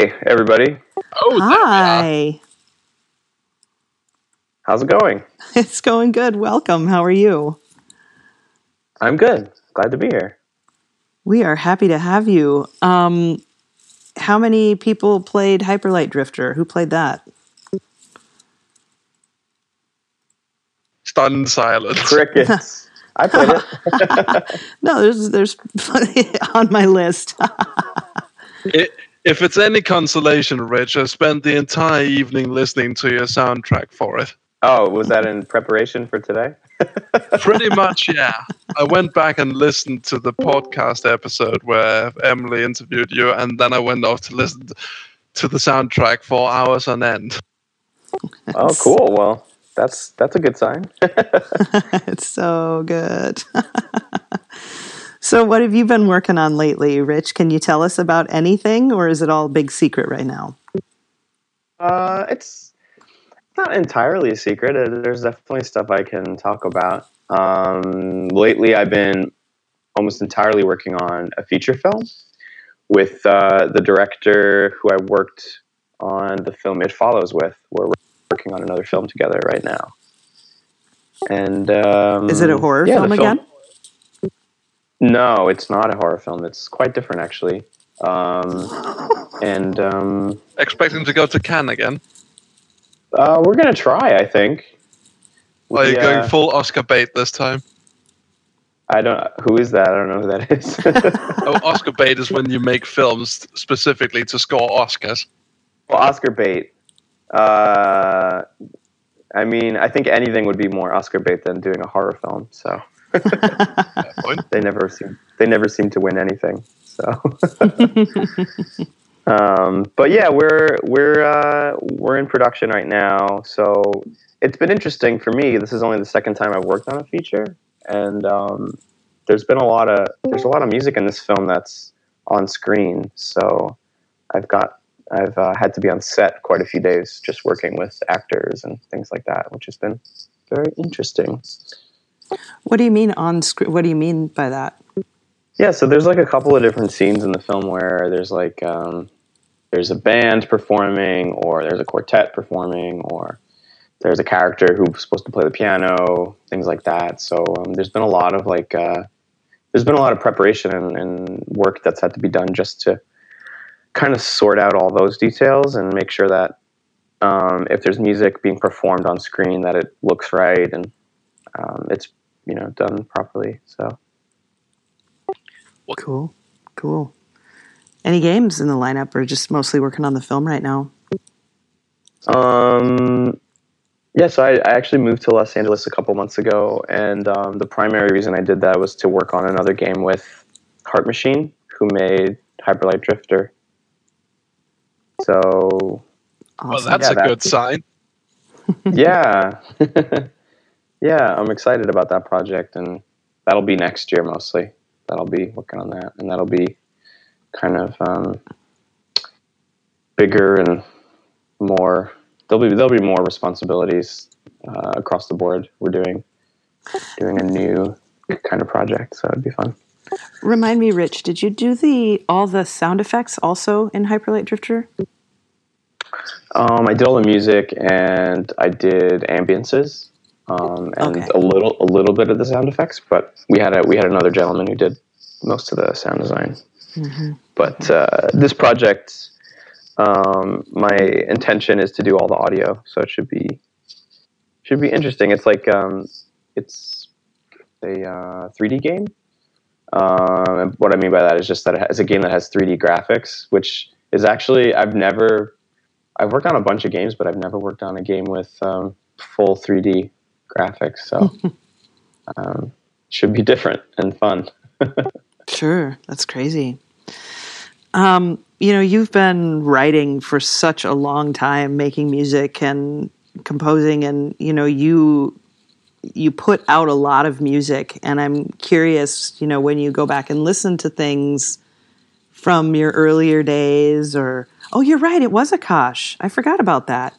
Hey, everybody. Oh, there we are. Hi. How's it going? It's going good. Welcome. How are you? I'm good. Glad to be here. We are happy to have you. Um, how many people played Hyperlight Drifter? Who played that? Stunned silence. Crickets. I played it. No, there's there's on my list. I- if it's any consolation, Rich, I spent the entire evening listening to your soundtrack for it. Oh, was that in preparation for today? Pretty much, yeah. I went back and listened to the podcast episode where Emily interviewed you, and then I went off to listen to the soundtrack for hours on end. Oh, cool. Well, that's that's a good sign. it's so good. So, what have you been working on lately, Rich? Can you tell us about anything, or is it all big secret right now? Uh, it's not entirely a secret. Uh, There's definitely stuff I can talk about. Um, lately, I've been almost entirely working on a feature film with uh, the director who I worked on the film It Follows with. We're working on another film together right now. And um, Is it a horror yeah, the film again? No, it's not a horror film. It's quite different, actually. Um, and um, Expecting to go to Cannes again. uh, we're gonna try. I think. Are you uh, going full Oscar bait this time? I don't. Who is that? I don't know who that is. Oh, Oscar bait is when you make films specifically to score Oscars. well, Oscar bait. Uh, I mean, I think anything would be more Oscar bait than doing a horror film. So. They never seem they never seem to win anything. So, um, but yeah, we're we're uh, we're in production right now. So it's been interesting for me. This is only the second time I've worked on a feature, and um, there's been a lot of there's a lot of music in this film that's on screen. So I've got I've uh, had to be on set quite a few days just working with actors and things like that, which has been very interesting. What do you mean on screen? What do you mean by that? Yeah, so there's like a couple of different scenes in the film where there's like um, there's a band performing, or there's a quartet performing, or there's a character who's supposed to play the piano, things like that. So um, there's been a lot of like uh, there's been a lot of preparation and, and work that's had to be done just to kind of sort out all those details and make sure that um, if there's music being performed on screen, that it looks right and um, it's you know done properly. So. Cool, cool. Any games in the lineup, or just mostly working on the film right now? Um, yeah, so I, I actually moved to Los Angeles a couple months ago, and um, the primary reason I did that was to work on another game with Heart Machine, who made Hyperlight Drifter. So, Well, that's Yeah, a that- good sign. yeah. yeah, I'm excited about that project, and that'll be next year mostly. That'll be working on that, and that'll be kind of um, bigger and more. There'll be there'll be more responsibilities uh, across the board. We're doing doing a new kind of project, so it'd be fun. Remind me, Rich, did you do the all the sound effects also in Hyperlight Drifter? Um, I did all the music, and I did ambiances, um, and Okay. a little a little bit of the sound effects. But we had a we had another gentleman who did most of the sound design. But uh, this project, um, my intention is to do all the audio, so it should be should be interesting. It's like um, it's a uh, 3D game. Um, and what I mean by that is just that it's a game that has 3D graphics, which is actually I've never I've worked on a bunch of games, but I've never worked on a game with um, full 3D graphics. So um, should be different and fun. Sure, that's crazy. Um, you know, you've been writing for such a long time, making music and composing, and you know, you you put out a lot of music, and I'm curious, you know, when you go back and listen to things from your earlier days, or oh, you're right, it was Akash. I forgot about that.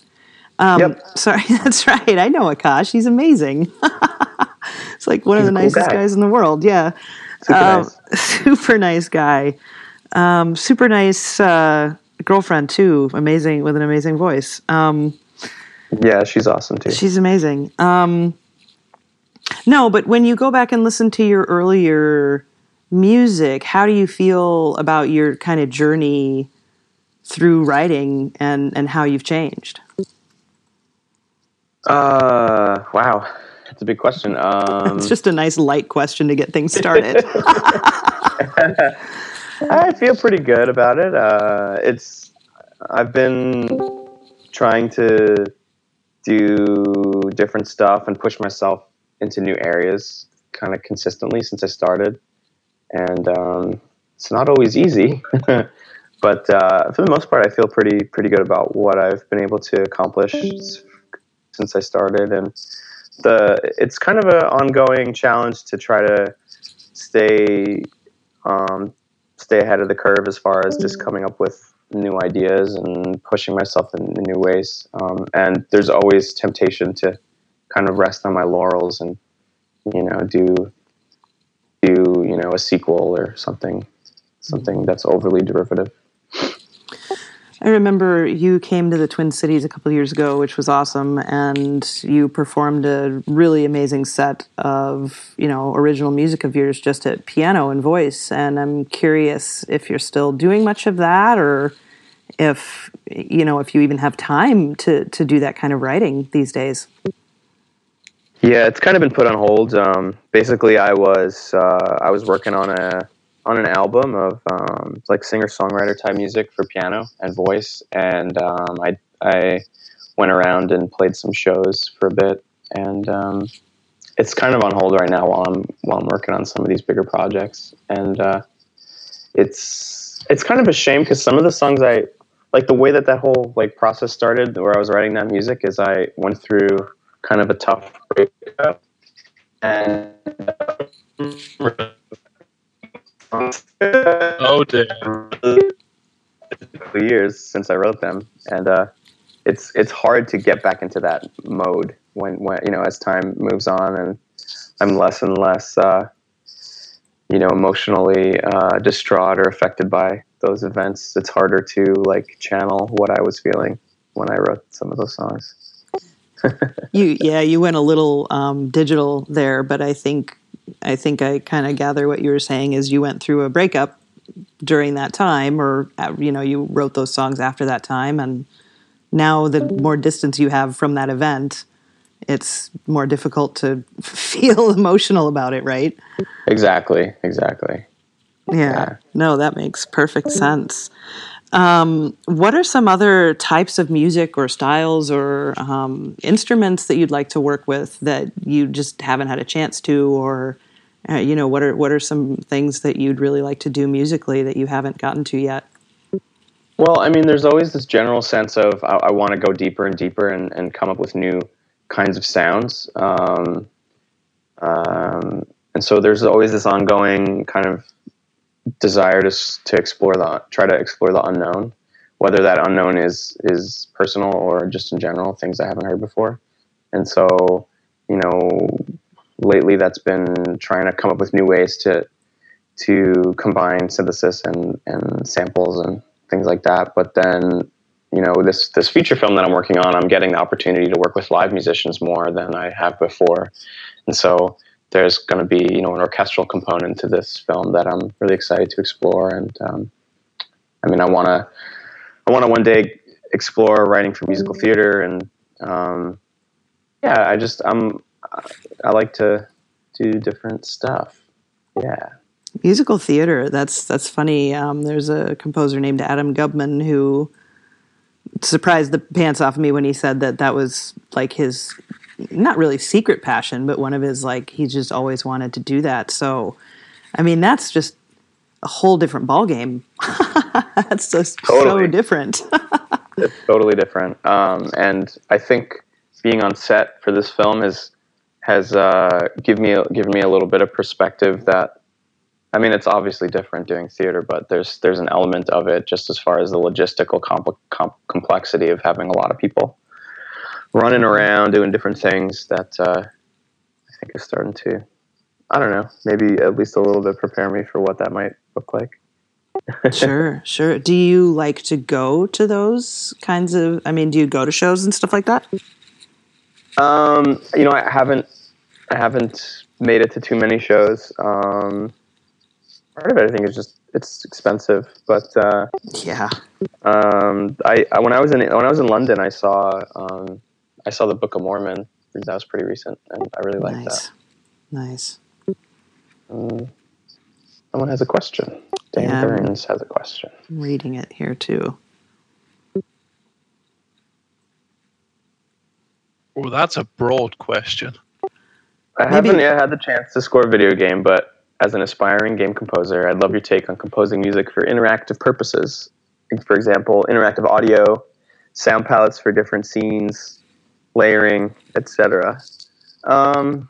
Um, Yep. Sorry, that's right. I know Akash. He's amazing. it's like one He's of the cool nicest guy. guys in the world. Yeah. Super Um, nice. super nice guy. Um, super nice uh, girlfriend too, amazing with an amazing voice. Um, yeah, she's awesome too. She's amazing. Um, no, but when you go back and listen to your earlier music, how do you feel about your kind of journey through writing and and how you've changed? Uh, wow, that's a big question. Um, it's just a nice light question to get things started. I feel pretty good about it. Uh, it's I've been trying to do different stuff and push myself into new areas kind of consistently since I started, and um, it's not always easy. but uh, for the most part, I feel pretty pretty good about what I've been able to accomplish since I started, and the it's kind of an ongoing challenge to try to stay um, stay ahead of the curve as far as just coming up with new ideas and pushing myself in, in new ways. Um, and there's always temptation to kind of rest on my laurels and you know do do you know a sequel or something something that's overly derivative. I remember you came to the Twin Cities a couple years ago, which was awesome, and you performed a really amazing set of you know original music of yours just at piano and voice. And I'm curious if you're still doing much of that, or if you know if you even have time to to do that kind of writing these days. Yeah, it's kind of been put on hold. Um, basically, I was uh, I was working on a on an album of um, like singer songwriter type music for piano and voice, and um, I I went around and played some shows for a bit, and um, it's kind of on hold right now while I'm while I'm working on some of these bigger projects, and uh, it's it's kind of a shame because some of the songs I like the way that that whole like process started, where I was writing that music, is I went through kind of a tough breakup. And oh damn! Years since I wrote them, and uh, it's it's hard to get back into that mode when when you know as time moves on and I'm less and less uh, you know emotionally uh, distraught or affected by those events. It's harder to like channel what I was feeling when I wrote some of those songs. you yeah you went a little um, digital there, but I think I think I kind of gather what you were saying is you went through a breakup during that time, or uh, you know, you wrote those songs after that time, and now the more distance you have from that event, it's more difficult to feel emotional about it, right? Exactly, exactly. Yeah, yeah. no, that makes perfect sense. Um, what are some other types of music or styles or um, instruments that you'd like to work with that you just haven't had a chance to, or uh, you know, what are what are some things that you'd really like to do musically that you haven't gotten to yet? Well, I mean, there's always this general sense of I, I want to go deeper and deeper and, and come up with new kinds of sounds. Um, um, and so there's always this ongoing kind of desire to to explore the try to explore the unknown, whether that unknown is is personal or just in general things I haven't heard before. And so, you know, lately that's been trying to come up with new ways to to combine synthesis and and samples and things like that. But then, you know, this this feature film that I'm working on, I'm getting the opportunity to work with live musicians more than I have before, and so there's going to be you know an orchestral component to this film that I'm really excited to explore. And um, I mean, I want to I want to one day explore writing for musical theater, and um, yeah, I just I'm I like to do different stuff. Yeah. Musical theater. That's that's funny. Um, there's a composer named Adam Gubman who surprised the pants off of me when he said that that was like his not really secret passion, but one of his like he's just always wanted to do that. So, I mean, that's just a whole different ball game. that's just totally. so different. it's totally different. Um, and I think being on set for this film has has uh, given me given me a little bit of perspective that. I mean, it's obviously different doing theater, but there's there's an element of it just as far as the logistical compl- com- complexity of having a lot of people running around doing different things that uh, I think is starting to, I don't know, maybe at least a little bit prepare me for what that might look like. sure, sure. Do you like to go to those kinds of? I mean, do you go to shows and stuff like that? Um, you know, I haven't, I haven't made it to too many shows. Um, part of it, I think, is just it's expensive. But uh, yeah, um, I, I, when I was in when I was in London, I saw um, I saw the Book of Mormon. That was pretty recent, and I really liked nice. that. Nice. Um, someone has a question. Dan Yeah. Burns has a question. I'm reading it here too. Well, that's a broad question. I Maybe- haven't yet had the chance to score a video game, but as an aspiring game composer, I'd love your take on composing music for interactive purposes. For example, interactive audio, sound palettes for different scenes, layering, etc. Um,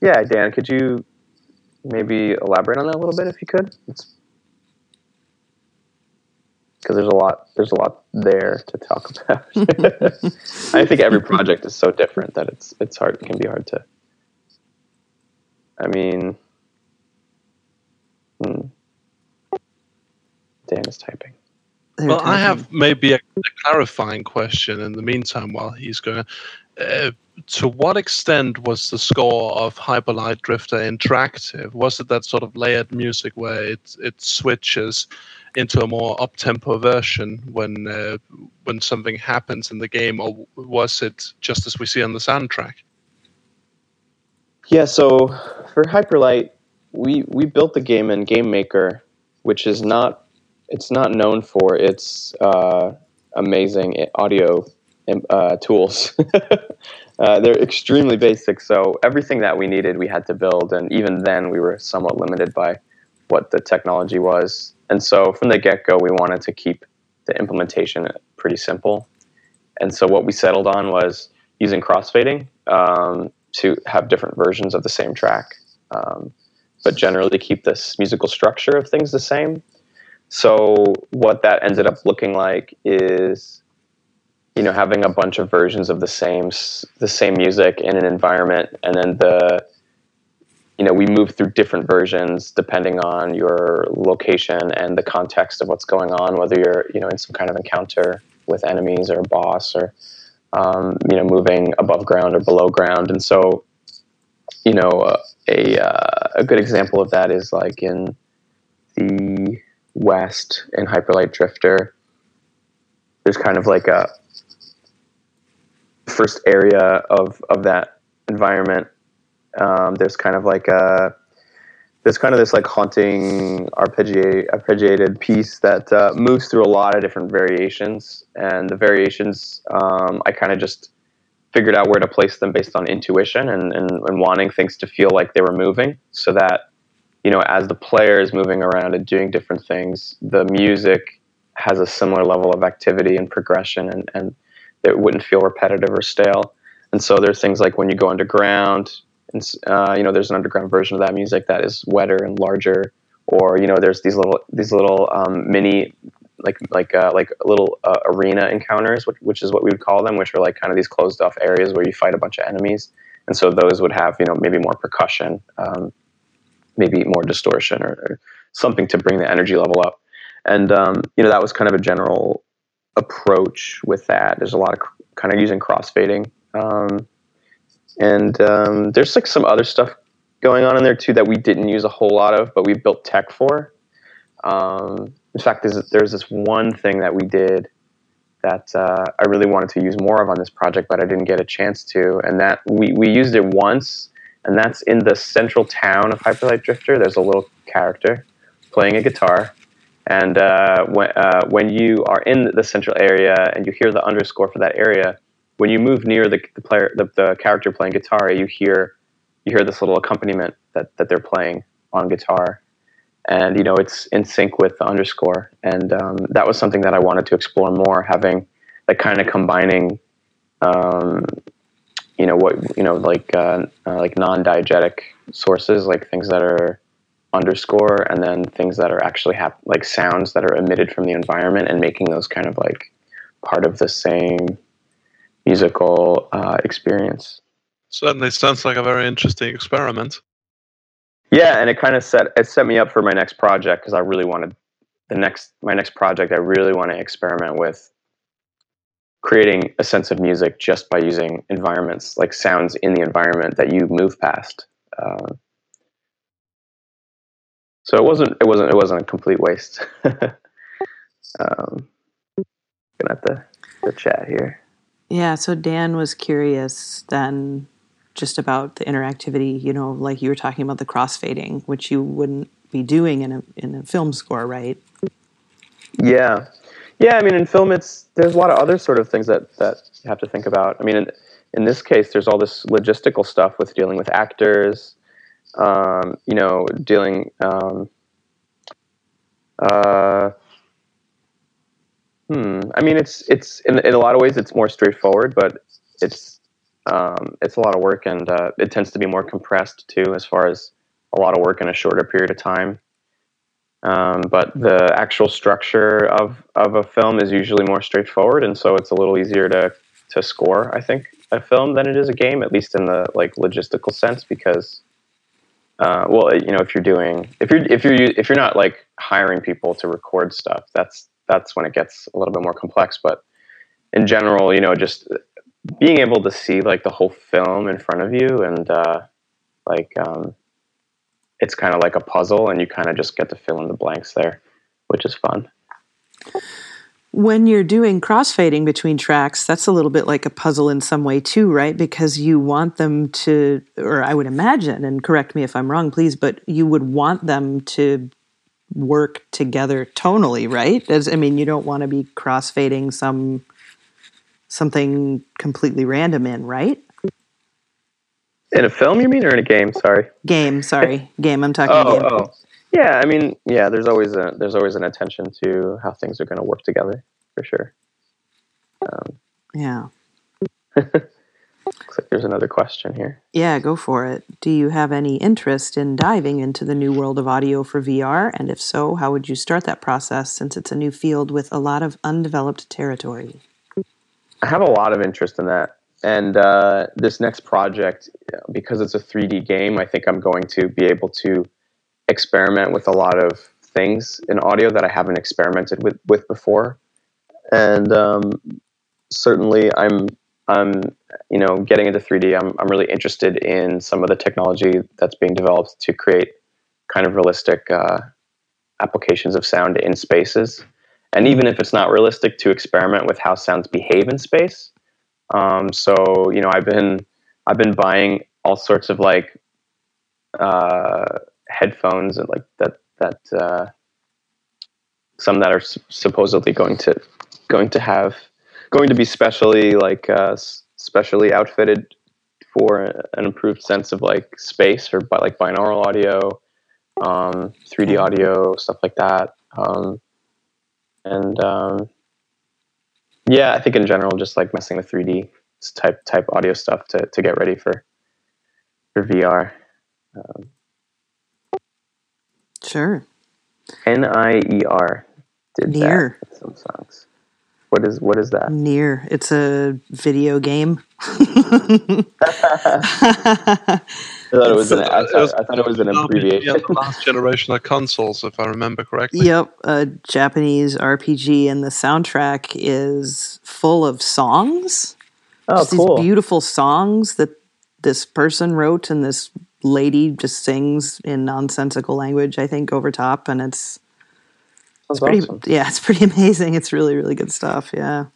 yeah, Dan, could you maybe elaborate on that a little bit if you could? Because there's a lot, there's a lot there to talk about. I think every project is so different that it's it's hard. It can be hard to. I mean, hmm. Dan is typing. They're well, I have maybe a, a clarifying question in the meantime while he's going. Uh, to what extent was the score of Hyperlight Drifter interactive? Was it that sort of layered music where it it switches into a more up tempo version when uh, when something happens in the game, or was it just as we see on the soundtrack? Yeah, so for Hyperlight, we we built the game in Game Maker, which is not it's not known for its uh, amazing audio uh, tools. uh, they're extremely basic, so everything that we needed we had to build, and even then we were somewhat limited by what the technology was. And so from the get go, we wanted to keep the implementation pretty simple. And so what we settled on was using crossfading um, to have different versions of the same track, um, but generally keep this musical structure of things the same. So what that ended up looking like is, you know, having a bunch of versions of the same the same music in an environment, and then the you know we move through different versions depending on your location and the context of what's going on whether you're you know in some kind of encounter with enemies or a boss or um, you know moving above ground or below ground. And so you know uh, a uh, a good example of that is like in the west in hyperlight drifter there's kind of like a first area of of that environment. Um, there's kind of like a there's kind of this like haunting arpeggiate, arpeggiated piece that uh, moves through a lot of different variations. And the variations um, i kind of just figured out where to place them based on intuition and, and, and wanting things to feel like they were moving so that you know as the player is moving around and doing different things the music has a similar level of activity and progression and, and it wouldn't feel repetitive or stale. And so there's things like when you go underground and uh, you know there's an underground version of that music that is wetter and larger or you know there's these little these little um, mini like like uh, like little uh, arena encounters which, which is what we would call them which are like kind of these closed off areas where you fight a bunch of enemies. And so those would have you know maybe more percussion um, maybe more distortion or, or something to bring the energy level up and um, you know that was kind of a general approach with that there's a lot of kind of using crossfading um, and um, there's like some other stuff going on in there too that we didn't use a whole lot of, but we built tech for. Um, in fact, there's there's this one thing that we did that uh, I really wanted to use more of on this project, but I didn't get a chance to, and that we we used it once, and that's in the central town of Hyperlight Drifter. There's a little character playing a guitar. And uh, when, uh, when you are in the central area and you hear the underscore for that area, when you move near the, the player, the, the character playing guitar, you hear you hear this little accompaniment that, that they're playing on guitar, and you know it's in sync with the underscore. And um, that was something that I wanted to explore more, having like kind of combining, um, you know what you know like uh, uh, like non-diegetic sources, like things that are underscore, and then things that are actually hap- like sounds that are emitted from the environment, and making those kind of like part of the same musical uh, experience. Certainly sounds like a very interesting experiment. Yeah, and it kind of set it set me up for my next project because I really wanted the next my next project, I really want to experiment with creating a sense of music just by using environments, like sounds in the environment that you move past. Uh, so it wasn't it wasn't it wasn't a complete waste. um, looking at the the chat here. Yeah, so Dan was curious then just about the interactivity, you know, like you were talking about the crossfading, which you wouldn't be doing in a in a film score, right? Yeah. Yeah, I mean in film it's there's a lot of other sort of things that that you have to think about. I mean in in this case there's all this logistical stuff with dealing with actors, um, you know, dealing um, uh, hmm. I mean, it's it's in, in a lot of ways it's more straightforward, but it's um, it's a lot of work, and uh, it tends to be more compressed too, as far as a lot of work in a shorter period of time. Um, but the actual structure of, of a film is usually more straightforward, and so it's a little easier to to score. I think a film than it is a game, at least in the like logistical sense, because uh, well, you know, if you're doing if you're if you're if you're not like hiring people to record stuff, that's that's when it gets a little bit more complex. But in general, you know, just being able to see like the whole film in front of you and uh, like um, it's kind of like a puzzle, and you kind of just get to fill in the blanks there, which is fun when you're doing crossfading between tracks, that's a little bit like a puzzle in some way too, right? Because you want them to, or I would imagine, and correct me if I'm wrong, please, but you would want them to work together tonally, right? As I mean, you don't want to be crossfading some something completely random in, right? In a film, you mean, or in a game? Sorry. Game. Sorry, game. I'm talking. Oh, game. oh. Yeah, I mean, yeah. There's always a there's always an attention to how things are going to work together, for sure. Um, yeah. looks like there's another question here. Yeah, go for it. Do you have any interest in diving into the new world of audio for VR? And if so, how would you start that process since it's a new field with a lot of undeveloped territory? I have a lot of interest in that. And uh, this next project, because it's a 3D game, I think I'm going to be able to experiment with a lot of things in audio that I haven't experimented with with before, and um, certainly I'm I'm you know getting into 3D. I'm I'm really interested in some of the technology that's being developed to create kind of realistic uh, applications of sound in spaces, and even if it's not realistic, to experiment with how sounds behave in space. Um, so you know I've been I've been buying all sorts of like uh, headphones and like that that uh, some that are supposedly going to going to have going to be specially like uh, specially outfitted for an improved sense of like space or by like binaural audio, um, 3D audio, stuff like that. Um, and um, yeah, I think in general, just like messing with 3D type type audio stuff to to get ready for for VR. Um, Sure. N I E R did Nier. that some songs. What is what is that? Nier. It's a video game. Uh, I thought it was, an, I thought, I thought it was an abbreviation. Yeah, the last generation of consoles, if I remember correctly. Yep, a Japanese RPG, and the soundtrack is full of songs. Oh, Just cool! These beautiful songs that this person wrote, and this lady just sings in nonsensical language, I think, over top, and it's it's pretty awesome. yeah, it's pretty amazing. It's really really good stuff. Yeah.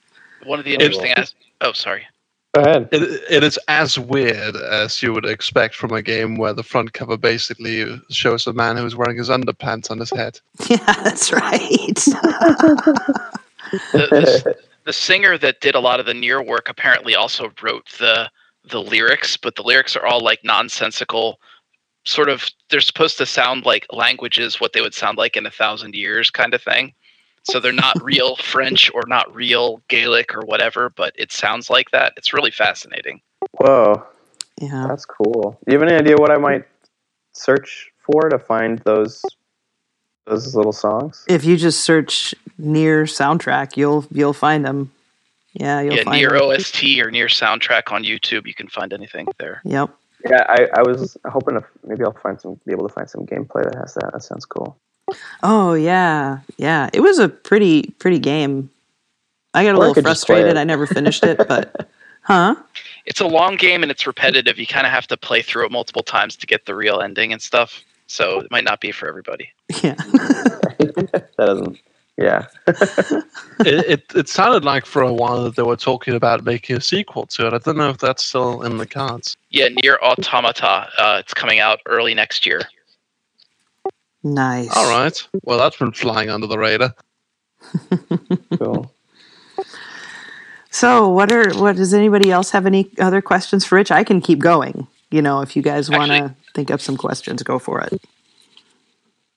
One of the interesting as oh sorry. Go ahead. It, it is as weird as you would expect from a game where the front cover basically shows a man who's wearing his underpants on his head. Yeah, that's right. the, the, the singer that did a lot of the Nier work apparently also wrote the the lyrics, but the lyrics are all like nonsensical sort of they're supposed to sound like languages what they would sound like in a thousand years kind of thing. So they're not real French or not real Gaelic or whatever, but it sounds like that. It's really fascinating. Whoa. Yeah. That's cool. Do you have any idea what I might search for to find those those little songs? If you just search Nier soundtrack, you'll you'll find them. Yeah, you'll yeah, find Nier them. OST or Nier soundtrack on YouTube. You can find anything there. Yep. Yeah, I, I was hoping to maybe I'll find some be able to find some gameplay that has that. That sounds cool. Oh yeah, yeah. It was a pretty pretty game. I got a Or little could frustrated. I never finished it, but huh? It's a long game and it's repetitive. You kind of have to play through it multiple times to get the real ending and stuff. So it might not be for everybody. Yeah. that doesn't. Yeah. it, it it sounded like for a while that they were talking about making a sequel to it. I don't know if that's still in the cards. Yeah, Nier Automata. Uh, it's coming out early next year. Nice. All right. Well, that's been flying under the radar. Cool. So, what are what does anybody else have any other questions for Rich? I can keep going. You know, if you guys want to think up some questions, go for it.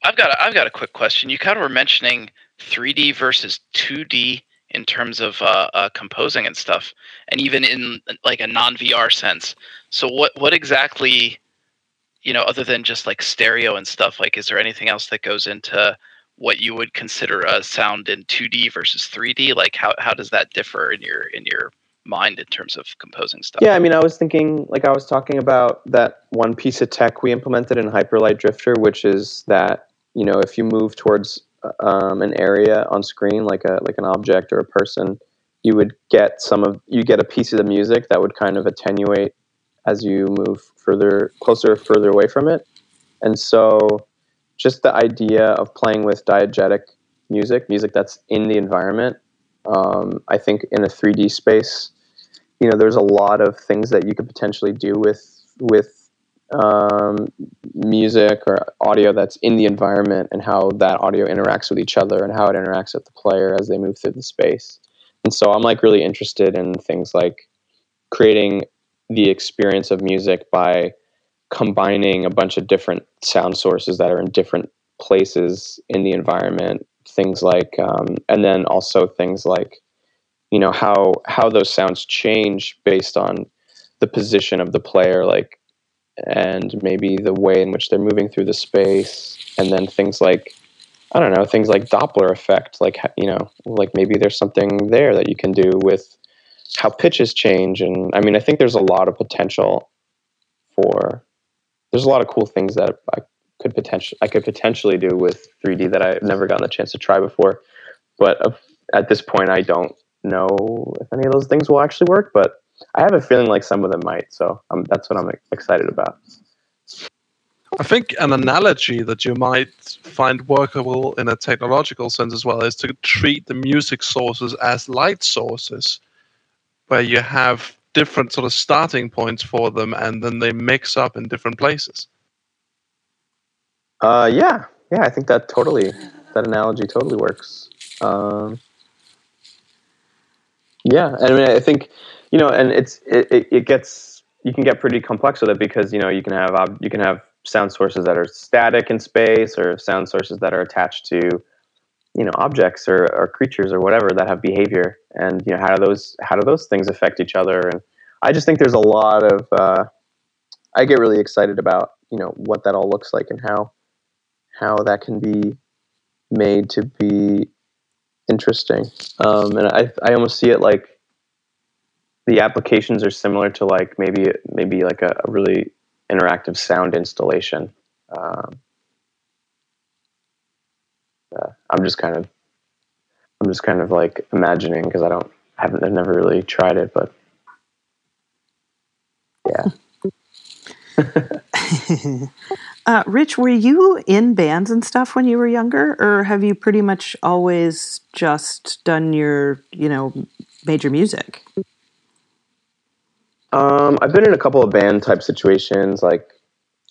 I've got a, I've got a quick question. You kind of were mentioning 3D versus 2D in terms of uh, uh, composing and stuff, and even in like a non VR sense. So what what exactly, you know, other than just like stereo and stuff, like is there anything else that goes into what you would consider a sound in 2D versus 3D? Like how how does that differ in your in your mind in terms of composing stuff? Yeah, I mean, I was thinking, like, I was talking about that one piece of tech we implemented in Hyperlight Drifter, which is that you know, if you move towards um, an area on screen, like a like an object or a person, you would get some of you get a piece of the music that would kind of attenuate as you move further closer or further away from it, and so just the idea of playing with diegetic music, music that's in the environment. Um, I think in a 3D space, you know, there's a lot of things that you could potentially do with with um, music or audio that's in the environment and how that audio interacts with each other and how it interacts with the player as they move through the space. And so I'm like really interested in things like creating the experience of music by combining a bunch of different sound sources that are in different places in the environment. Things like, um, and then also things like, you know, how how those sounds change based on the position of the player, like and maybe the way in which they're moving through the space and then things like i don't know things like doppler effect like you know like maybe there's something there that you can do with how pitches change and i mean i think there's a lot of potential for there's a lot of cool things that i could potentially i could potentially do with 3d that i've never gotten a chance to try before but uh, at this point i don't know if any of those things will actually work but I have a feeling like some of them might, so um, that's what I'm excited about. I think an analogy that you might find workable in a technological sense as well is to treat the music sources as light sources, where you have different sort of starting points for them and then they mix up in different places. Uh, yeah, yeah, I think that totally, that analogy totally works. Um, yeah, I mean, I think you know, and it's it, it, it gets you can get pretty complex with it because you know you can have you can have sound sources that are static in space or sound sources that are attached to you know objects or, or creatures or whatever that have behavior and you know how do those how do those things affect each other and I just think there's a lot of uh, I get really excited about you know what that all looks like and how how that can be made to be interesting um, and I I almost see it like the applications are similar to like maybe maybe like a, a really interactive sound installation. Um, uh, I'm just kind of I'm just kind of like imagining because I don't I haven't I've never really tried it, but yeah. uh, Rich, were you in bands and stuff when you were younger, or have you pretty much always just done your, you know, major music? Um, I've been in a couple of band type situations. Like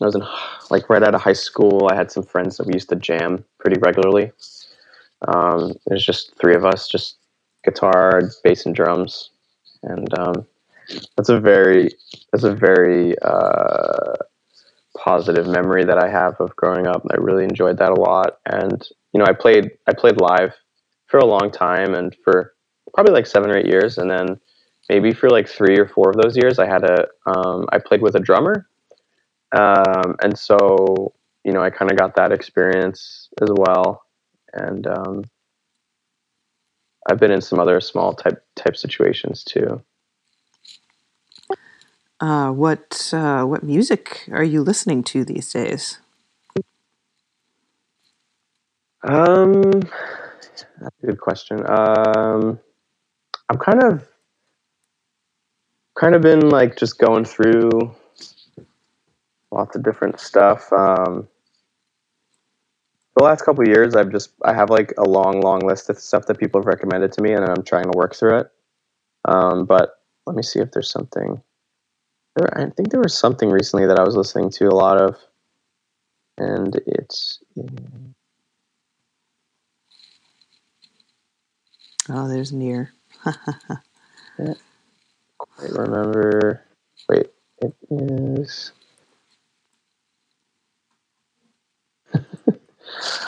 I was in like right out of high school. I had some friends that we used to jam pretty regularly. Um, there's just three of us, just guitar, bass, and drums, and um, that's a very that's a very uh, positive memory that I have of growing up. I really enjoyed that a lot, and you know, I played I played live for a long time and for probably like seven or eight years, and then maybe for like three or four of those years, I had a um, I played with a drummer, um, and so you know I kind of got that experience as well, and um, I've been in some other small type type situations too. Uh, what uh, what music are you listening to these days? Um, that's a good question. Um, I'm kind of, kind of been like just going through lots of different stuff. Um, the last couple years, I've just I have like a long, long list of stuff that people have recommended to me, and I'm trying to work through it. Um, but let me see if there's something. There, I think there was something recently that I was listening to a lot of, and it's. Oh, there's Nier. yeah. Quite remember. Wait, it is.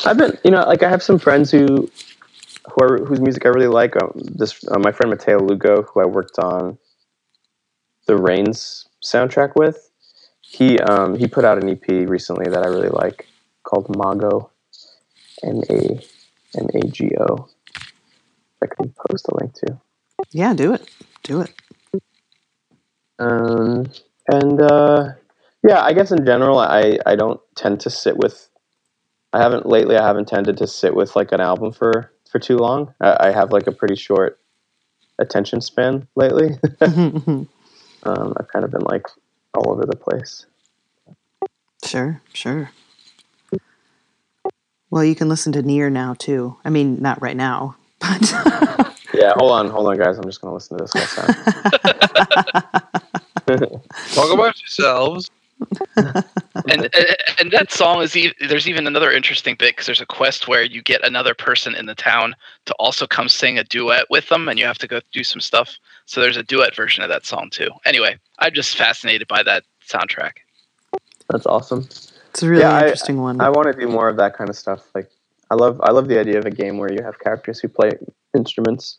I've been, you know, like I have some friends who, who are whose music I really like. Um, this uh, my friend Matteo Lugo, who I worked on the Rains soundtrack with. He um, he put out an EP recently that I really like called Mago, M A M A G O. I can post a link to. Yeah, do it. Do it. Um, and uh, yeah, I guess in general, I I don't tend to sit with. I haven't lately. I haven't tended to sit with like an album for for too long. I, I have like a pretty short attention span lately. um, I've kind of been like all over the place. Sure, sure. Well, you can listen to Nier now too. I mean, not right now, but yeah. Hold on, hold on, guys. I'm just gonna listen to this whole time. Talk about yourselves. and, and, and that song is e- there's even another interesting bit because there's a quest where you get another person in the town to also come sing a duet with them and you have to go do some stuff. So there's a duet version of that song too. Anyway i'm just fascinated by that soundtrack. That's awesome. It's a really yeah, interesting I, one. I want to do more of that kind of stuff. Like i love i love the idea of a game where you have characters who play instruments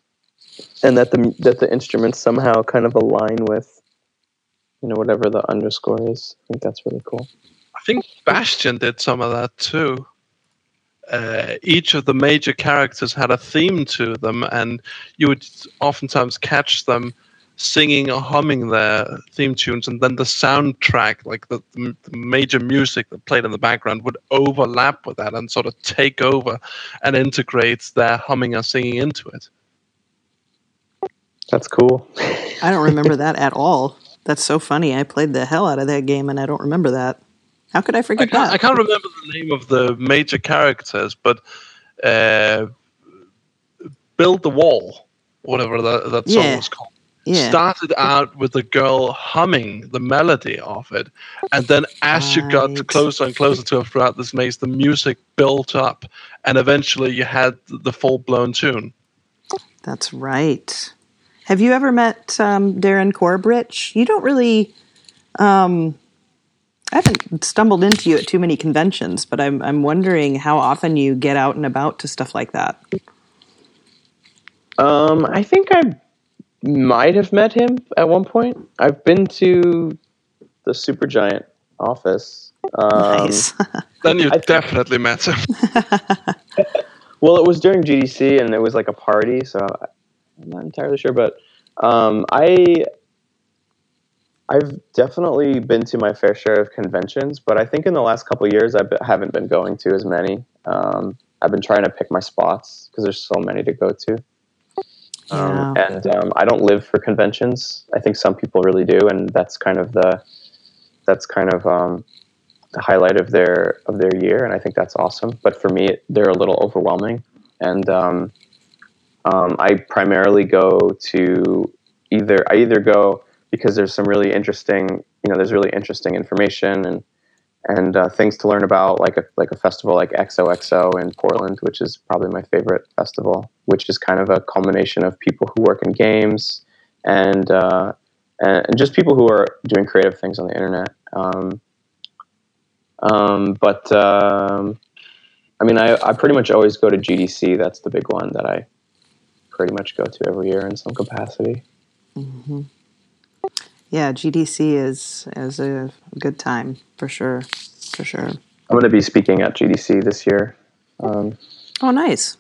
and that the that the instruments somehow kind of align with you know whatever the underscore is. I think that's really cool. I think Bastion did some of that too. Uh, each of the major characters had a theme to them, and you would oftentimes catch them singing or humming their theme tunes, and then the soundtrack, like the, the, major music that played in the background, would overlap with that and sort of take over and integrate their humming or singing into it. That's cool. I don't remember that at all. That's so funny. I played the hell out of that game and I don't remember that. How could I forget I that? I can't remember the name of the major characters, but uh, Build the Wall, whatever that, that song yeah. was called, yeah. started out with the girl humming the melody of it. And then as right. you got closer and closer to it throughout this maze, the music built up. And eventually you had the full blown tune. That's right. Have you ever met um, Darren Korbrich? You don't really. Um, I haven't stumbled into you at too many conventions, but I'm I'm wondering how often you get out and about to stuff like that. Um, I think I might have met him at one point. I've been to the Supergiant office. Um, nice. then you definitely met him. well, it was during GDC, and it was like a party, so I'm not entirely sure, but um, I I've definitely been to my fair share of conventions, but I think in the last couple years I haven't been going to as many. Um, I've been trying to pick my spots because there's so many to go to. Um, yeah. And um, I don't live for conventions. I think some people really do, and that's kind of the that's kind of um, the highlight of their of their year, and I think that's awesome. But for me, they're a little overwhelming, and um, I primarily go to either I either go because there's some really interesting you know there's really interesting information and and uh, things to learn about like a like a festival like XOXO in Portland, which is probably my favorite festival, which is kind of a culmination of people who work in games and uh, and, just people who are doing creative things on the internet. Um, um, but um, I mean, I, I pretty much always go to GDC. That's the big one that I pretty much go to every year in some capacity. Mm-hmm. Yeah, GDC is is a good time for sure, for sure. I'm going to be speaking at GDC this year. Um, oh, nice.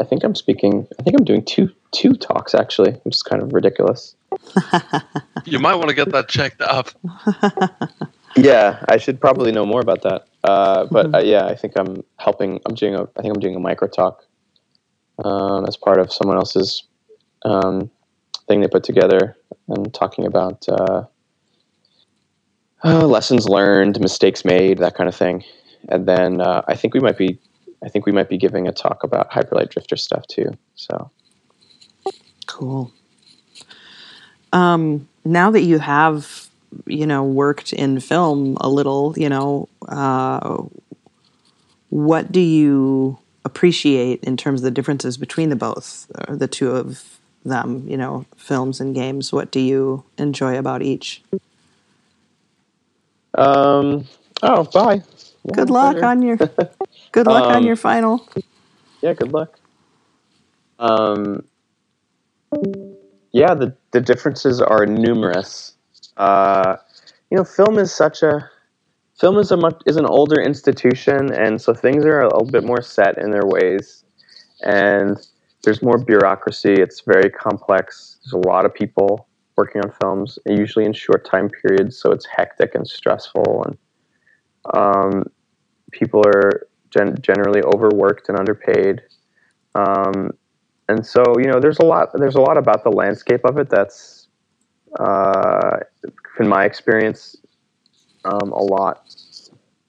I think I'm speaking. I think I'm doing two two talks actually, which is kind of ridiculous. you might want to get that checked up. yeah, I should probably know more about that. Uh, but mm-hmm. uh, yeah, I think I'm helping. I'm doing a. I think I'm doing a micro talk um, as part of someone else's um, thing they put together and talking about uh, uh, lessons learned, mistakes made, that kind of thing. And then uh, I think we might be. I think we might be giving a talk about Hyperlight Drifter stuff too. So cool. Um, now that you have you know worked in film a little you know uh, what do you appreciate in terms of the differences between the both uh, the two of them you know films and games. What do you enjoy about each? Um oh bye. Yeah, good luck later. on your good luck um, on your final. yeah good luck. Um yeah the the differences are numerous. Uh, you know, film is such a film is a much is an older institution, and so things are a little bit more set in their ways, and there's more bureaucracy. It's very complex. There's a lot of people working on films, usually in short time periods, so it's hectic and stressful, and um, people are gen- generally overworked and underpaid. Um, and so, you know, there's a lot. There's a lot about the landscape of it that's uh, in my experience, um, a lot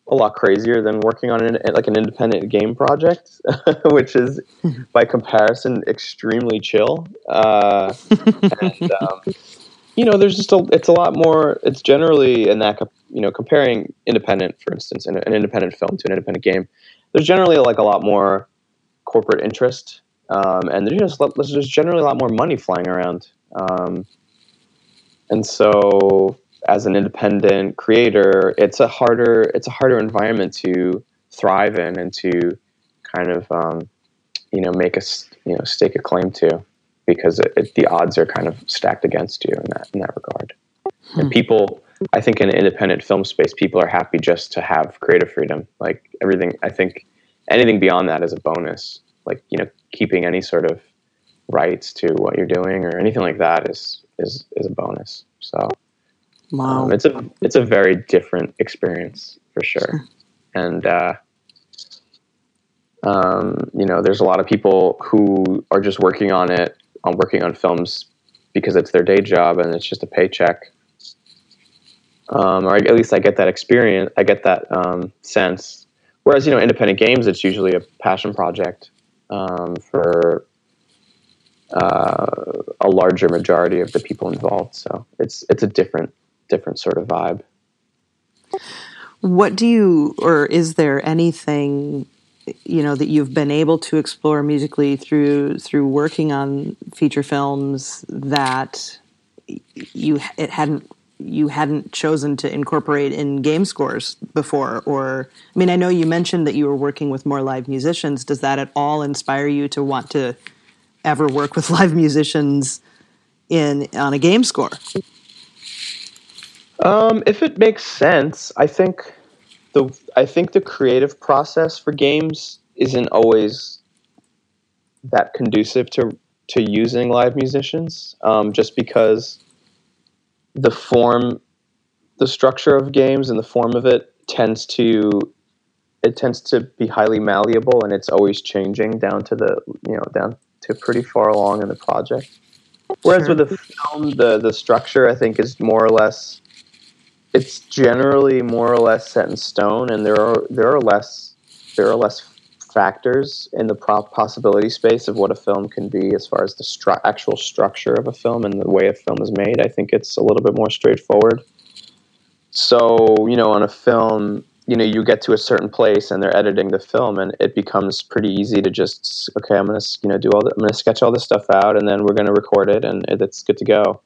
a lot crazier than working on an, like an independent game project, which is by comparison extremely chill. Uh, and, um, you know, there's just a it's a lot more. It's generally in that you know comparing independent, for instance, an, an independent film to an independent game. There's generally like a lot more corporate interest, um, and there's just there's just generally a lot more money flying around. Um, and so as an independent creator, it's a harder it's a harder environment to thrive in and to kind of um, you know make a you know stake a claim to because it, it, the odds are kind of stacked against you in that in that regard. Hmm. And people, I think, in an independent film space, people are happy just to have creative freedom. Like everything, I think anything beyond that is a bonus. Like you know, keeping any sort of rights to what you're doing or anything like that is is is a bonus. So wow. Um, it's a it's a very different experience for sure. And uh, um, you know, there's a lot of people who are just working on it, on working on films because it's their day job and it's just a paycheck. Um, or at least I get that experience. I get that um, sense. Whereas you know, independent games, it's usually a passion project um, for uh, a larger majority of the people involved. So it's it's a different different sort of vibe. What do you, or is there anything, you know, that you've been able to explore musically through through working on feature films that you it hadn't you hadn't chosen to incorporate in game scores before or i mean i know you mentioned that you were working with more live musicians does that at all inspire you to want to ever work with live musicians in on a game score? Um, if it makes sense, I think the I think the creative process for games isn't always that conducive to to using live musicians. Um, just because the form, the structure of games and the form of it tends to it tends to be highly malleable and it's always changing down to the you know down to pretty far along in the project. Whereas sure. with the film, the the structure I think is more or less, it's generally more or less set in stone, and there are there are less there are less factors in the possibility space of what a film can be as far as the stru- actual structure of a film and the way a film is made. I think it's a little bit more straightforward. So you know, on a film, you know you get to a certain place and they're editing the film and it becomes pretty easy to just okay i'm gonna you know do all the, i'm gonna sketch all this stuff out and then we're gonna record it and it's good to go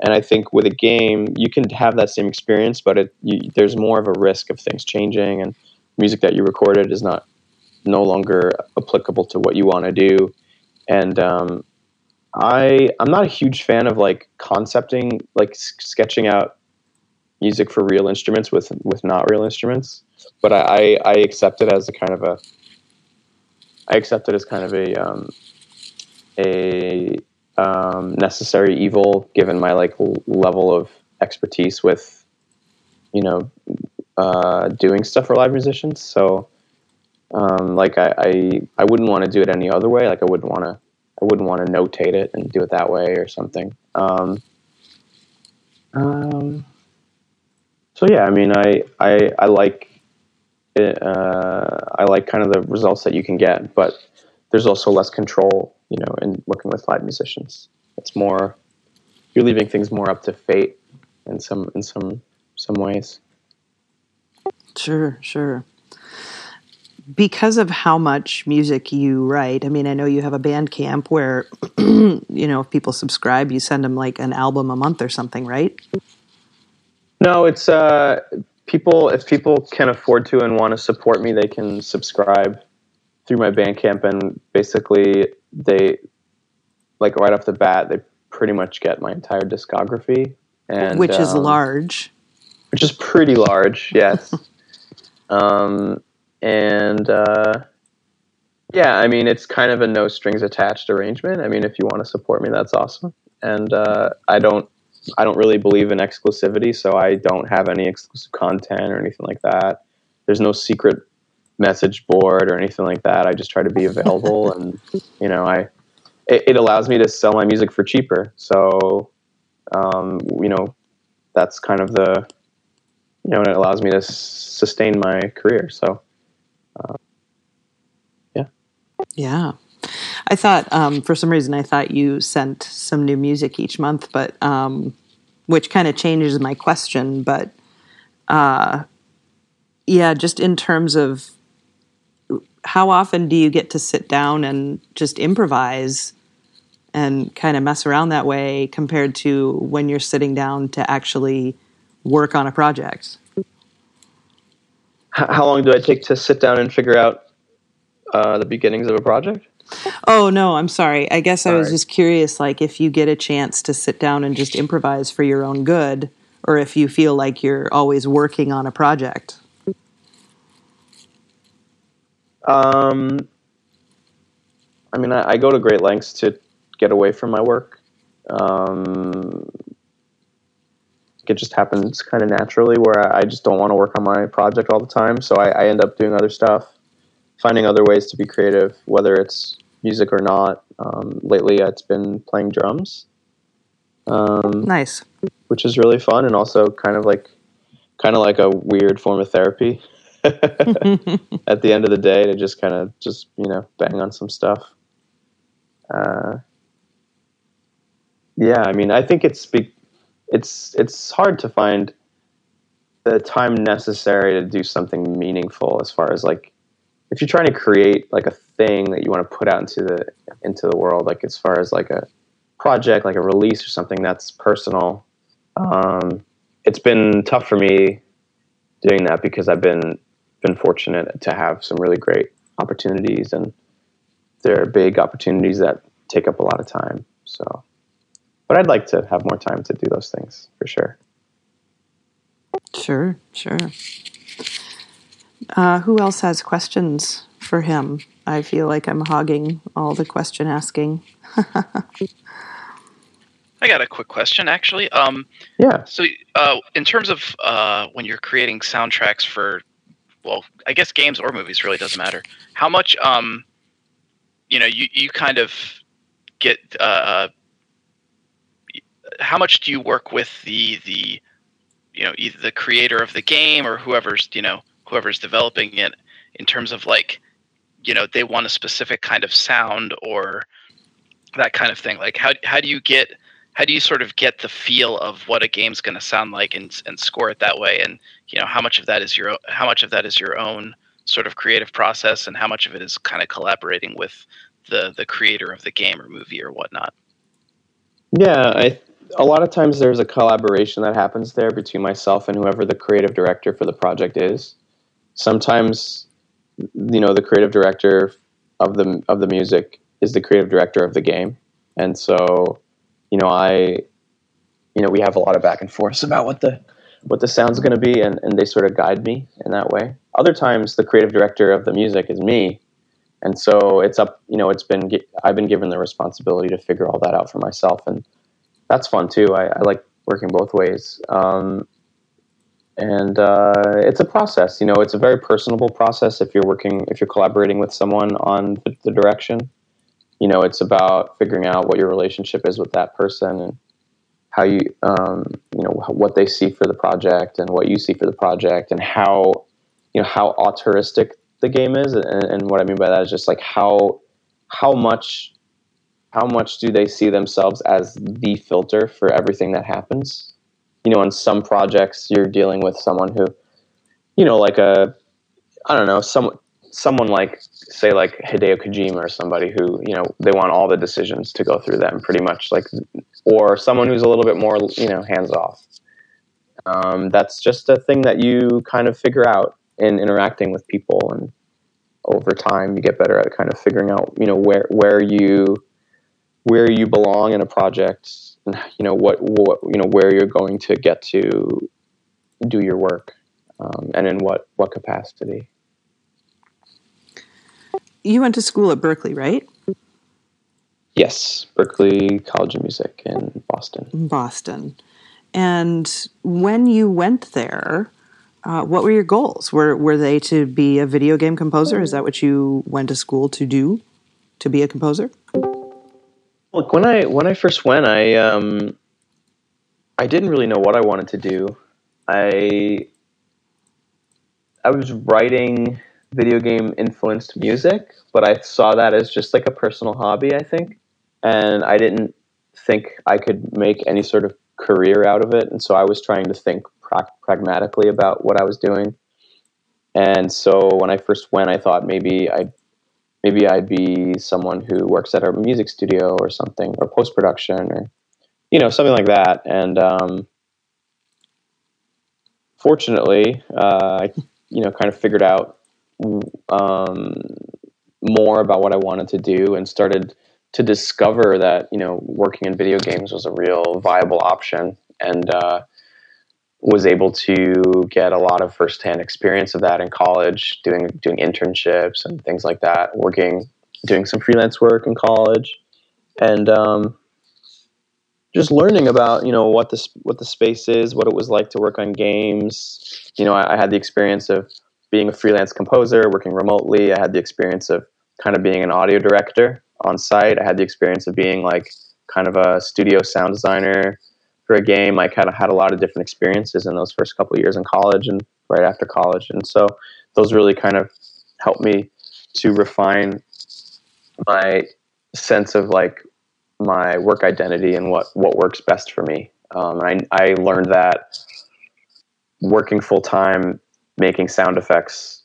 and i think with a game you can have that same experience but it you, there's more of a risk of things changing and music that you recorded is not no longer applicable to what you want to do and um, i i'm not a huge fan of like concepting like sketching out music for real instruments with with not real instruments. But I, I, I accept it as a kind of a I accept it as kind of a um, a um, necessary evil given my like level of expertise with you know uh, doing stuff for live musicians. So, um, like I, I, I wouldn't want to do it any other way. Like I wouldn't want to, I wouldn't want to notate it and do it that way or something. Um, um, so yeah, I mean, I, I, I like, it, uh, I like kind of the results that you can get, but there's also less control, you know, in working with live musicians. It's more, you're leaving things more up to fate in some, in some, some ways. Sure, sure. Because of how much music you write, I mean, I know you have a Bandcamp where, you know, if people subscribe, you send them like an album a month or something, right? No, it's uh, people. If people can afford to and want to support me, they can subscribe through my Bandcamp, and basically they, like right off the bat, they pretty much get my entire discography, and which is um, large. which is pretty large, yes. um, and uh, yeah, I mean, it's kind of a no strings attached arrangement. I mean, if you want to support me, that's awesome. And uh, I don't, I don't really believe in exclusivity, so I don't have any exclusive content or anything like that. There's no secret message board or anything like that. I just try to be available, and you know, I, it, it allows me to sell my music for cheaper. So, um, you know, that's kind of the you know, it allows me to sustain my career. So, Yeah. Yeah. I thought, um, for some reason, I thought you sent some new music each month, but um, which kind of changes my question. But uh, yeah, just in terms of how often do you get to sit down and just improvise and kind of mess around that way compared to when you're sitting down to actually work on a project? how long do I take to sit down and figure out uh, the beginnings of a project? Oh no, I'm sorry. I guess I was Sorry. just curious like if you get a chance to sit down and just improvise for your own good or if you feel like you're always working on a project. Um, I mean, I, I go to great lengths to get away from my work. Um, it just happens kind of naturally where I, I just don't want to work on my project all the time. So I, I end up doing other stuff, finding other ways to be creative, whether it's music or not. Um, lately, it's been playing drums, um, Nice. which is really fun and also kind of like kind of like a weird form of therapy. At the end of the day, to just kind of just you know bang on some stuff. Uh, yeah, I mean, I think it's be- it's it's hard to find the time necessary to do something meaningful as far as like if you're trying to create like a thing that you want to put out into the into the world like as far as like a project like a release or something that's personal um, it's been tough for me doing that because I've been been fortunate to have some really great opportunities and there are big opportunities that take up a lot of time so but I'd like to have more time to do those things for sure Sure, sure. Uh, who else has questions for him? I feel like I'm hogging all the question asking. I got a quick question, actually. Um, yeah so, uh, in terms of uh, when you're creating soundtracks for, well, I guess games or movies really doesn't matter. How much, um, you know, you you kind of get. Uh, how much do you work with the the, you know, either the creator of the game or whoever's you know whoever's developing it in terms of like, you know, they want a specific kind of sound or that kind of thing. Like, how how do you get how do you sort of get the feel of what a game's going to sound like and and score it that way? And you know how much of that is your how much of that is your own sort of creative process and how much of it is kind of collaborating with the the creator of the game or movie or whatnot? Yeah, I a lot of times there's a collaboration that happens there between myself and whoever the creative director for the project is. Sometimes, you know, the creative director of the of the music is the creative director of the game, and so, you know, I, you know, we have a lot of back and forth about what the what the sound's going to be, and and they sort of guide me in that way. Other times, the creative director of the music is me, and so it's up. You know, it's been I've been given the responsibility to figure all that out for myself, and that's fun too. I, I like working both ways. Um, and uh, it's a process. You know, it's a very personable process. If you're working, if you're collaborating with someone on the, the direction, you know, it's about figuring out what your relationship is with that person and how you, um, you know, what they see for the project and what you see for the project and how, you know, how auteuristic the game is. And, and what I mean by that is just like how, how much, how much do they see themselves as the filter for everything that happens? you know, on some projects you're dealing with someone who, you know, like a, I don't know, someone someone like say like Hideo Kojima or somebody who you know they want all the decisions to go through them pretty much like, or someone who's a little bit more you know hands off. Um, that's just a thing that you kind of figure out in interacting with people and over time you get better at kind of figuring out you know where where you where you belong in a project and you know what, what you know where you're going to get to do your work um, and in what what capacity you went to school at Berklee, right? Yes Berklee college of music in boston. Boston. And when you went there uh, what were your goals? Were were they to be a video game composer? Is that what you went to school to do to be a composer? Look, when I when I first went, I um, I didn't really know what I wanted to do. I I was writing video game influenced music, but I saw that as just like a personal hobby, I think, and I didn't think I could make any sort of career out of it, and so I was trying to think pra- pragmatically about what I was doing. And so when I first went, I thought maybe I'd maybe I'd be someone who works at a music studio or something, or post production, or you know something like that. And um, fortunately, uh, I you know kind of figured out um, more about what I wanted to do and started to discover that you know working in video games was a real viable option and. Uh, was able to get a lot of firsthand experience of that in college, doing doing internships and things like that, working, doing some freelance work in college, and um, just learning about you know what this what the space is, what it was like to work on games. You know, I, I had the experience of being a freelance composer, working remotely. I had the experience of kind of being an audio director on site. I had the experience of being like kind of a studio sound designer for a game, I kind of had a lot of different experiences in those first couple years in college and right after college, and so those really kind of helped me to refine my sense of like my work identity and what what works best for me. Um, I I learned that working full time making sound effects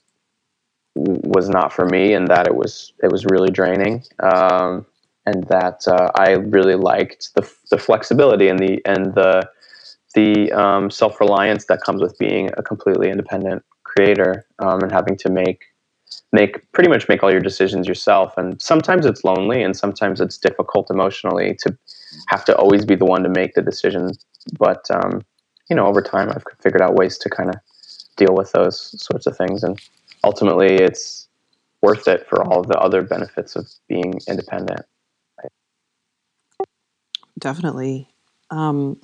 was not for me, and that it was it was really draining. Um, and that uh, I really liked the, the flexibility and the and the the um, self reliance that comes with being a completely independent creator um, and having to make make pretty much make all your decisions yourself. And sometimes it's lonely, and sometimes it's difficult emotionally to have to always be the one to make the decision. But um, you know, over time, I've figured out ways to kind of deal with those sorts of things, and ultimately, it's worth it for all of the other benefits of being independent definitely. Um,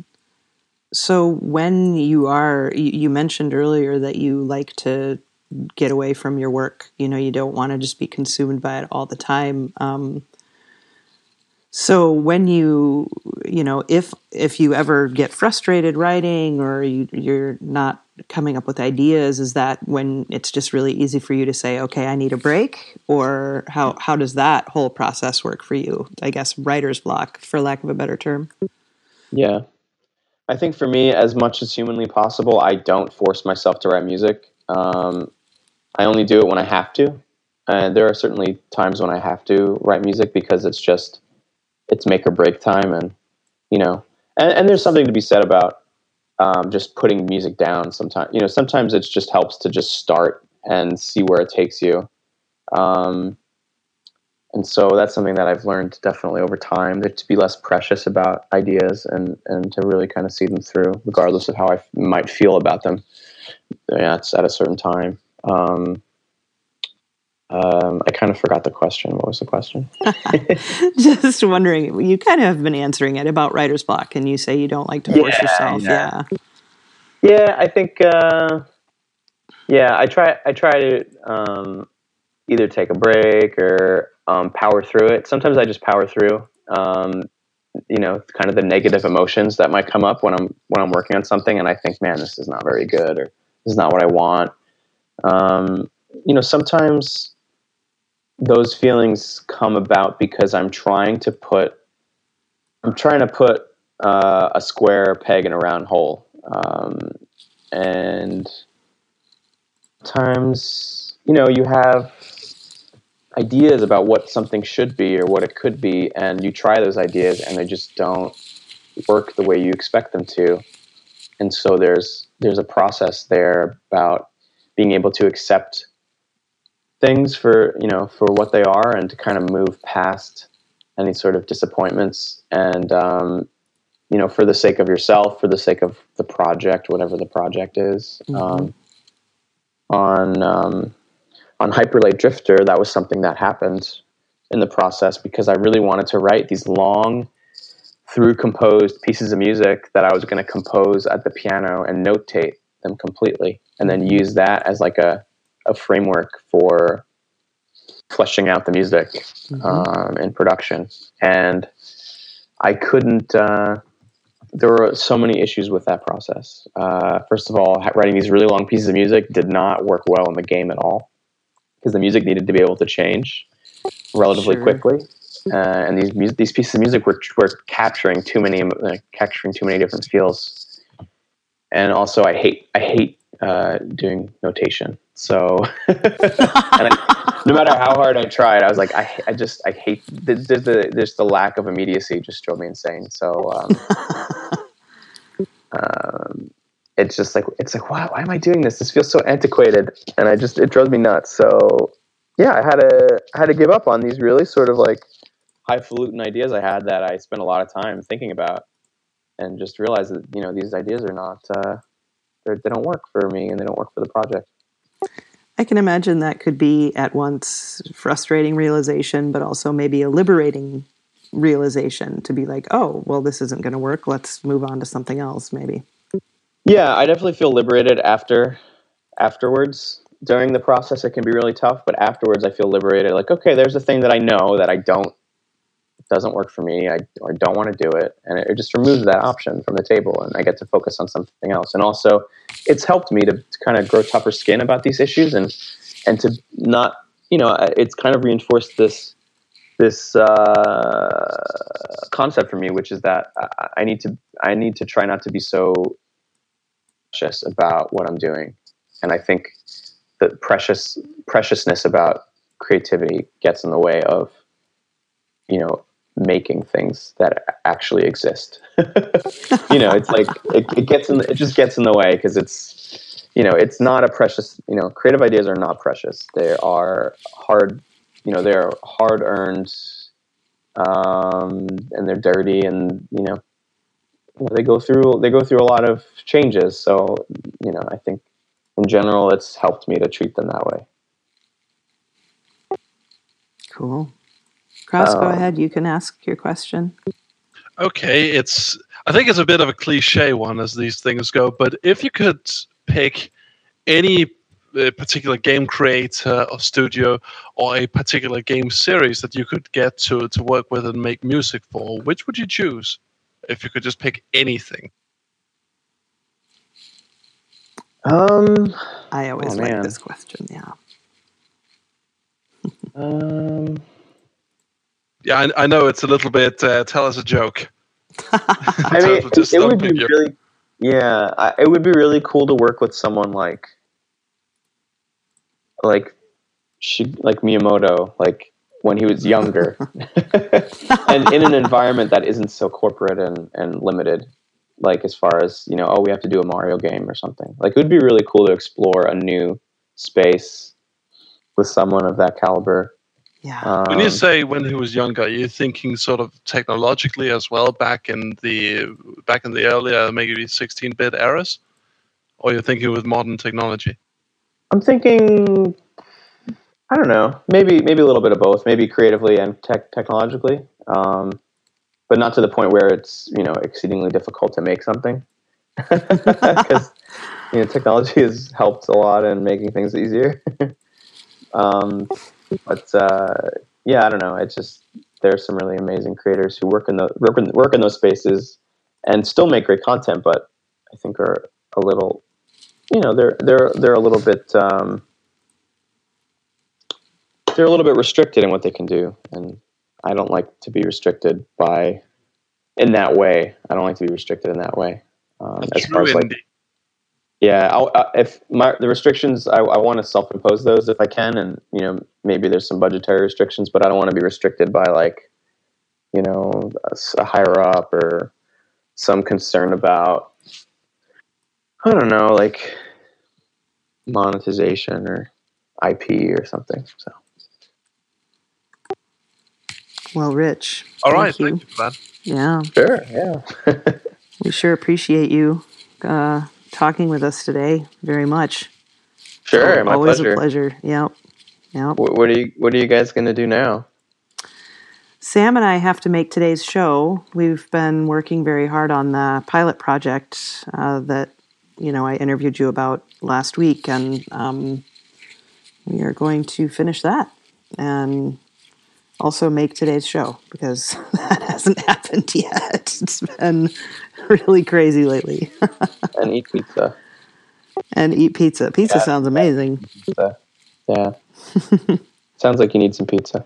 so when you are, you, you, mentioned earlier that you like to get away from your work. You know, you don't want to just be consumed by it all the time. Um, so when you, you know, if if you ever get frustrated writing or you, you're not coming up with ideas, is that when it's just really easy for you to say, okay, I need a break, or how how does that whole process work for you? I guess writer's block, for lack of a better term. Yeah, I think for me, as much as humanly possible, I don't force myself to write music. Um, I only do it when I have to. And there are certainly times when I have to write music because it's just it's make or break time, and you know, and, and there's something to be said about um, just putting music down. Sometimes you know, sometimes it just helps to just start and see where it takes you. Um, and so that's something that I've learned definitely over time to be less precious about ideas and and to really kind of see them through, regardless of how I f- might feel about them. Yeah, it's at a certain time. Um, um, I kind of forgot the question. What was the question? Just wondering. You kind of have been answering it about writer's block, and you say you don't like to force yeah, yourself. Yeah. yeah. Yeah, I think. Uh, yeah, I try. I try to um, either take a break or um, power through it. Sometimes I just power through. Um, you know, kind of the negative emotions that might come up when I'm when I'm working on something, and I think, man, this is not very good, or this is not what I want. Um, you know, sometimes those feelings come about because I'm trying to put I'm trying to put uh, a square peg in a round hole, um, and times you know you have ideas about what something should be or what it could be, and you try those ideas and they just don't work the way you expect them to. And so there's there's a process there about being able to accept things for you know for what they are and to kind of move past any sort of disappointments and um, you know for the sake of yourself for the sake of the project whatever the project is mm-hmm. um, on um, on Hyperlight Drifter, that was something that happened in the process because I really wanted to write these long, through composed pieces of music that I was going to compose at the piano and notate them completely, and then use that as like a, a framework for fleshing out the music mm-hmm. um, in production. And I couldn't. Uh, there were so many issues with that process. Uh, first of all, writing these really long pieces of music did not work well in the game at all because the music needed to be able to change relatively sure. quickly. Uh, and these music, these pieces of music were, were capturing too many uh, capturing too many different feels. And also, I hate I hate uh, doing notation. So, I, no matter how hard I tried, I was like, I, I just I hate the, the, there's the lack of immediacy just drove me insane. So. Um, um, it's just like it's like why, why am I doing this? This feels so antiquated, and I just it drove me nuts. So yeah, I had to I had to give up on these really sort of like highfalutin ideas I had that I spent a lot of time thinking about, and just realized that you know these ideas are not uh, they don't work for me and they don't work for the project. I can imagine that could be at once frustrating realization, but also maybe a liberating realization to be like, oh, well, this isn't going to work. Let's move on to something else, maybe. Yeah, I definitely feel liberated after afterwards. During the process, it can be really tough, but afterwards, I feel liberated. Like, okay, there's a thing that I know that I don't doesn't work for me. I or don't want to do it, and it, just removes that option from the table, and I get to focus on something else. And also, it's helped me to, to kind of grow tougher skin about these issues, and and to not, you know, it's kind of reinforced this this uh, concept for me, which is that I, I need to I need to try not to be so precious about what I'm doing. And I think the precious preciousness about creativity gets in the way of, you know, making things that actually exist. you know, it's like it, it gets in, it just gets in the way because it's, you know, it's not a precious. You know, creative ideas are not precious. They are hard. You know, they're hard earned, um, and they're dirty, and you know, they go through they go through a lot of changes. So you know, I think in general, it's helped me to treat them that way. Cool. Kraus, um, go ahead. You can ask your question. Okay, it's I think it's a bit of a cliche one as these things go, but if you could pick any uh, particular game creator or studio or a particular game series that you could get to to work with and make music for, which would you choose? if you could just pick anything? Um, I always oh, like man. this question. Yeah. um. Yeah, I, I, know it's a little bit. Uh, tell us a joke. I mean, it, would be really. Yeah, I, it would be really cool to work with someone like, like, she like Miyamoto, like when he was younger and in an environment that isn't so corporate and, and limited like as far as you know oh we have to do a mario game or something like it would be really cool to explore a new space with someone of that caliber yeah um, when you say when he was younger you're thinking sort of technologically as well back in the back in the earlier maybe 16-bit eras or you're thinking with modern technology i'm thinking I don't know. Maybe maybe a little bit of both. Maybe creatively and tech technologically, um, but not to the point where it's you know exceedingly difficult to make something. because you know technology has helped a lot in making things easier. um, but uh, yeah, I don't know. It's just there's some really amazing creators who work in the work in, work in those spaces and still make great content, but I think are a little, you know, they're they're they're a little bit um, they're a little bit restricted in what they can do, and I don't like to be restricted by in that way. I don't like to be restricted in that way. Um, as far as like, yeah, I'll, uh, if my the restrictions, I, I want to self-impose those if I can, and you know maybe there's some budgetary restrictions, but I don't want to be restricted by like, you know, a, a higher up or some concern about, I don't know, like monetization or IP or something. So. Well, Rich. All right, you. thank you for. Yeah. Sure. Yeah. we sure appreciate you uh, talking with us today very much. Sure, my always pleasure. a pleasure. Yep. Yep. What, what are you What are you guys gonna do now? Sam and I have to make today's show. We've been working very hard on the pilot project uh, that you know I interviewed you about last week, and um, we are going to finish that and also make today's show because that hasn't happened yet. It's been really crazy lately. and eat pizza. and eat pizza. Pizza Yeah. sounds amazing. Pizza. Yeah. Sounds like you need some pizza.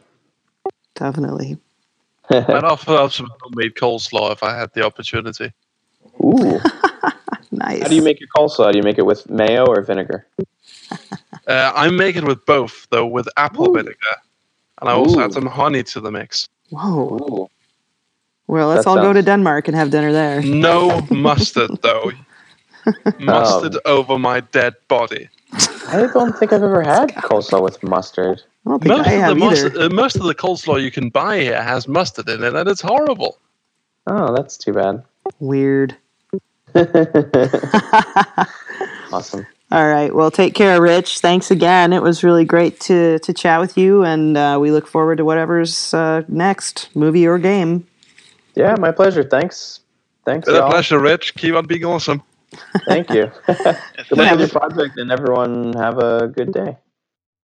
Definitely. and I'd offer up some homemade coleslaw if I had the opportunity. Ooh. Nice. How do you make your coleslaw? Do you make it with mayo or vinegar? Uh, I make it with both, though, with apple Ooh. vinegar. And I also Ooh. add some honey to the mix. Whoa. Ooh. Well, let's That all go to sounds- Denmark and have dinner there. No mustard, though. Mustard over my dead body. I don't think I've ever had coleslaw with mustard. I don't think Most I of, the have mustard, uh, most of the coleslaw you can buy here has mustard in it, and it's horrible. Oh, that's too bad. Weird. awesome. All right. Well, take care, Rich. Thanks again. It was really great to to chat with you, and uh, we look forward to whatever's uh, next, movie or game. Yeah, my pleasure. Thanks. Thanks, Been a y'all. pleasure, Rich. Keep on being awesome. Thank you. good luck with your project, and everyone have a good day.